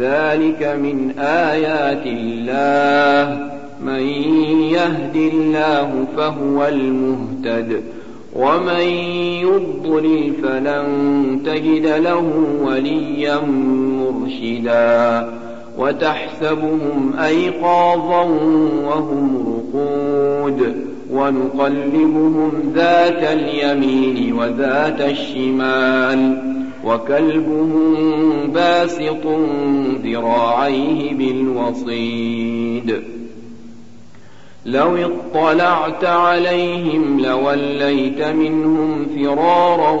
ذلك من آيات الله. من يهد الله فهو المهتد. ومن يضلل فلن تجد له وليا مرشدا. وتحسبهم أيقاظا وهم رقود. ونقلبهم ذات اليمين وذات الشمال. وكلبهم باسط ذراعيه بالوصيد. لو اطلعت عليهم لوليت منهم فرارا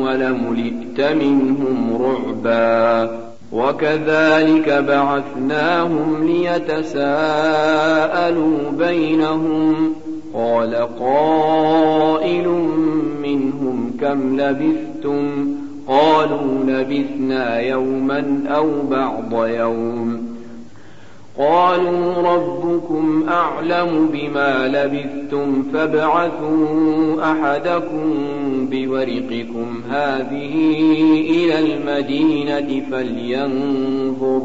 ولملئت منهم رعبا. وكذلك بعثناهم ليتساءلوا بينهم. قال قائل منهم كم لبثتم؟ قالوا لبثنا يوما أو بعض يوم. قالوا ربكم أعلم بما لبثتم فابعثوا أحدكم بورقكم هذه إلى المدينة فلينظر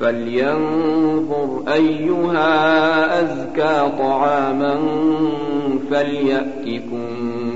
فلينظر أيها أزكى طعاما فليأتكم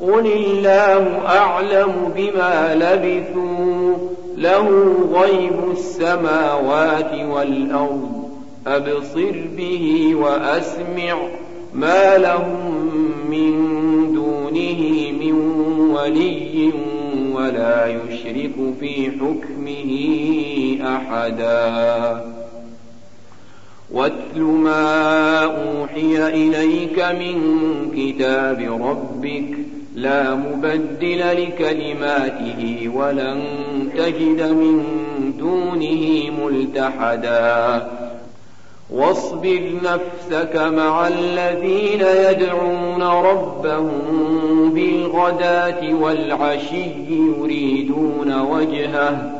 قل الله أعلم بما لبثوا له غيب السماوات والأرض أبصر به وأسمع ما لهم من دونه من ولي ولا يشرك في حكمه أحدا واتل ما أوحي إليك من كتاب ربك لا مبدل لكلماته ولن تجد من دونه ملتحدا. واصبر نفسك مع الذين يدعون ربهم بالغداة والعشي يريدون وجهه.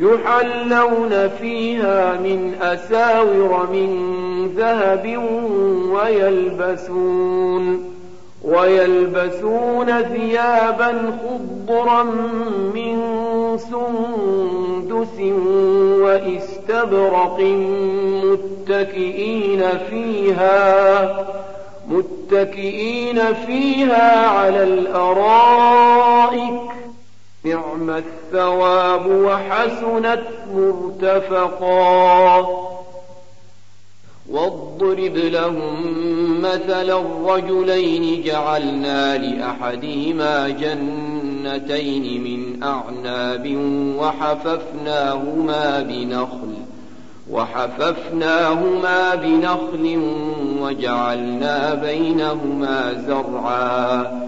يحلون فيها من أساور من ذهب ويلبسون ويلبسون ثيابا خضرا من سندس وإستبرق متكئين فيها متكئين فيها على الأرائك نعم الثواب وحسنت مرتفقا. واضرب لهم مثل الرجلين جعلنا لأحدهما جنتين من أعناب وحففناهما بنخل وحففناهما بنخل وجعلنا بينهما زرعا.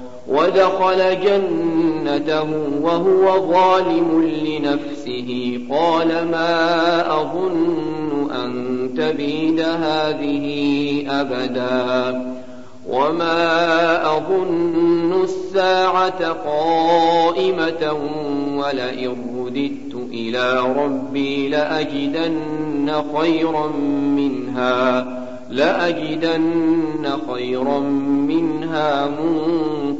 ودخل جنته وهو ظالم لنفسه. قال ما أظن أن تبيد هذه أبدا وما أظن الساعة قائمة ولئن رددت إلى ربي لأجدن خيرا منها لأجدن خيرا منها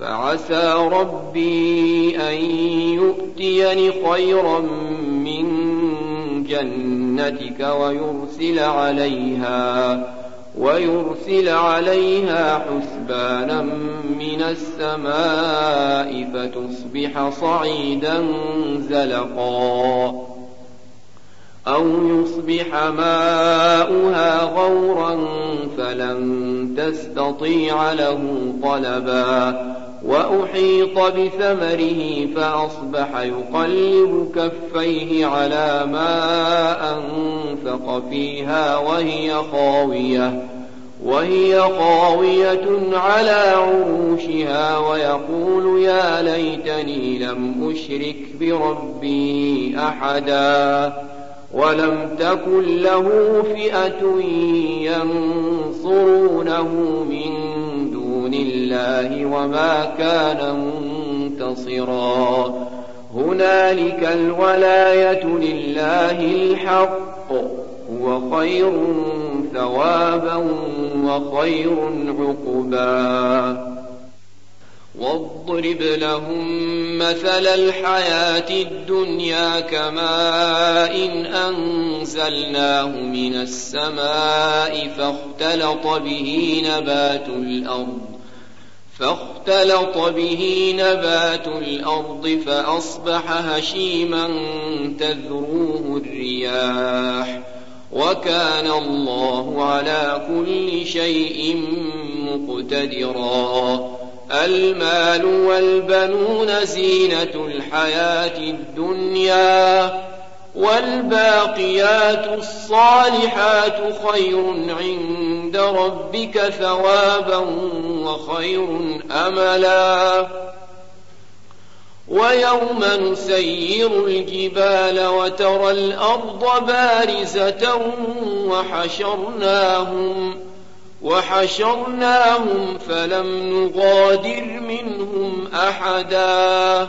فعسى ربي أن يؤتيني خيرا من جنتك ويرسل عليها ويرسل عليها حسبانا من السماء فتصبح صعيدا زلقا أو يصبح ماؤها غورا فلن تستطيع له طلبا وأحيط بثمره فأصبح يقلب كفيه على ما أنفق فيها وهي خاوية وهي خاوية على عروشها ويقول يا ليتني لم أشرك بربي أحدا ولم تكن له فئة ينصرونه من دون الله وما كان منتصرا. هنالك الولاية لله الحق هو خير ثوابا وخير عقبا. واضرب لهم مثل الحياة الدنيا كماء إن أنزلناه من السماء فاختلط به نبات الأرض. فاختلط به نبات الأرض فأصبح هشيما تذروه الرياح وكان الله على كل شيء مقتدرا المال والبنون زينة الحياة الدنيا والباقيات الصالحات خير عند ربك ثوابا وخير أملا. ويوم نسير الجبال وترى الأرض بارزة وحشرناهم وحشرناهم فلم نغادر منهم أحدا.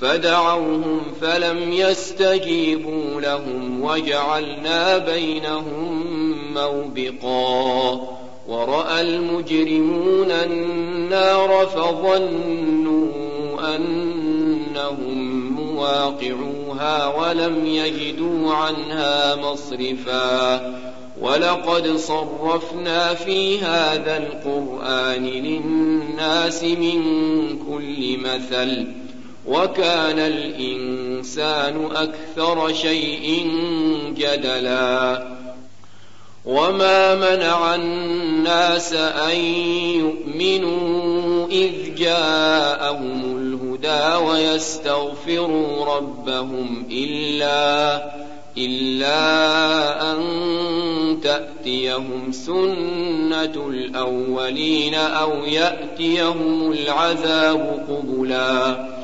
فدعوهم فلم يستجيبوا لهم وجعلنا بينهم موبقا ورأى المجرمون النار فظنوا أنهم مواقعوها ولم يجدوا عنها مصرفا ولقد صرفنا في هذا القرآن للناس من كل مثل وكان الإنسان أكثر شيء جدلا. وما منع الناس أن يؤمنوا إذ جاءهم الهدى ويستغفروا ربهم إلا إلا أن تأتيهم سنة الأولين أو يأتيهم العذاب قبلاً.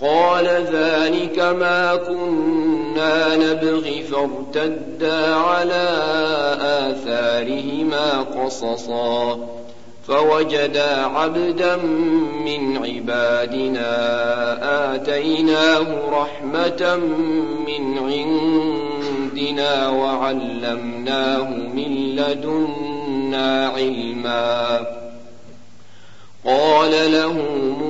قال ذلك ما كنا نبغي فارتدا على آثارهما قصصا فوجدا عبدا من عبادنا آتيناه رحمة من عندنا وعلمناه من لدنا علما قال له موسى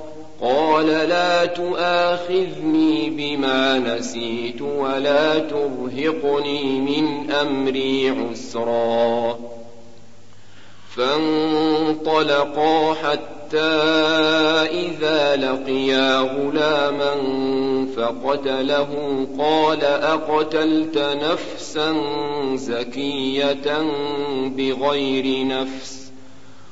قال لا تؤاخذني بما نسيت ولا ترهقني من أمري عسرا. فانطلقا حتى إذا لقيا غلاما فقتله قال أقتلت نفسا زكية بغير نفس؟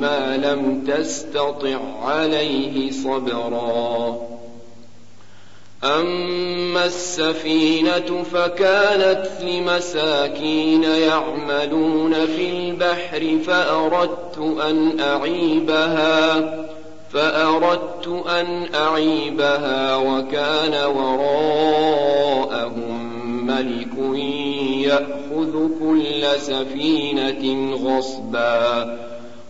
ما لم تستطع عليه صبرا. أما السفينة فكانت لمساكين يعملون في البحر فأردت أن أعيبها فأردت أن أعيبها وكان وراءهم ملك يأخذ كل سفينة غصبا.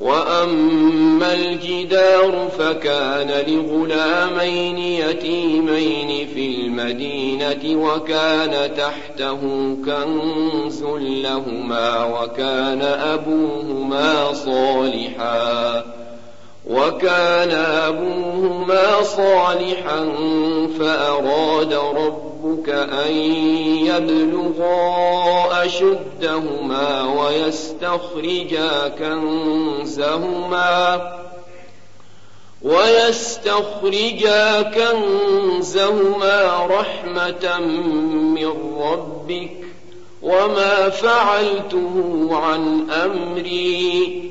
وأما الجدار فكان لغلامين يتيمين في المدينة وكان تحته كنز لهما وكان أبوهما صالحا وكان أبوهما صالحا فأراد ربك أن يبلغا أشدهما ويستخرجا كنزهما ويستخرجا كنزهما رحمة من ربك وما فعلته عن أمري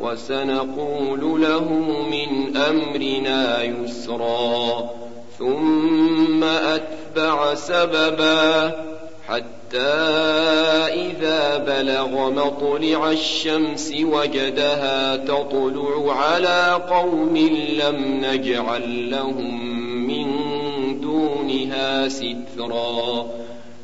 وسنقول له من أمرنا يسرا ثم أتبع سببا حتى إذا بلغ مطلع الشمس وجدها تطلع على قوم لم نجعل لهم من دونها سترا.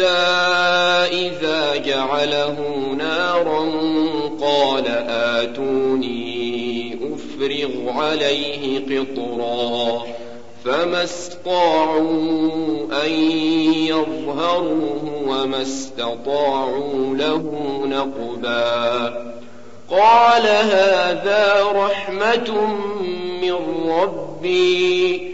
إذا جعله نارا قال آتوني أفرغ عليه قطرا فما استطاعوا أن يظهروه وما استطاعوا له نقبا قال هذا رحمة من ربي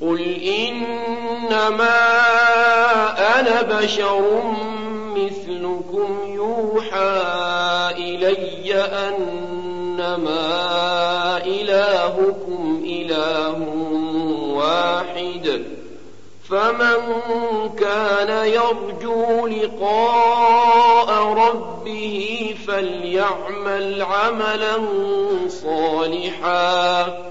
قل إنما أنا بشر مثلكم يوحى إلي أنما إلهكم إله واحد فمن كان يرجو لقاء ربه فليعمل عملا صالحا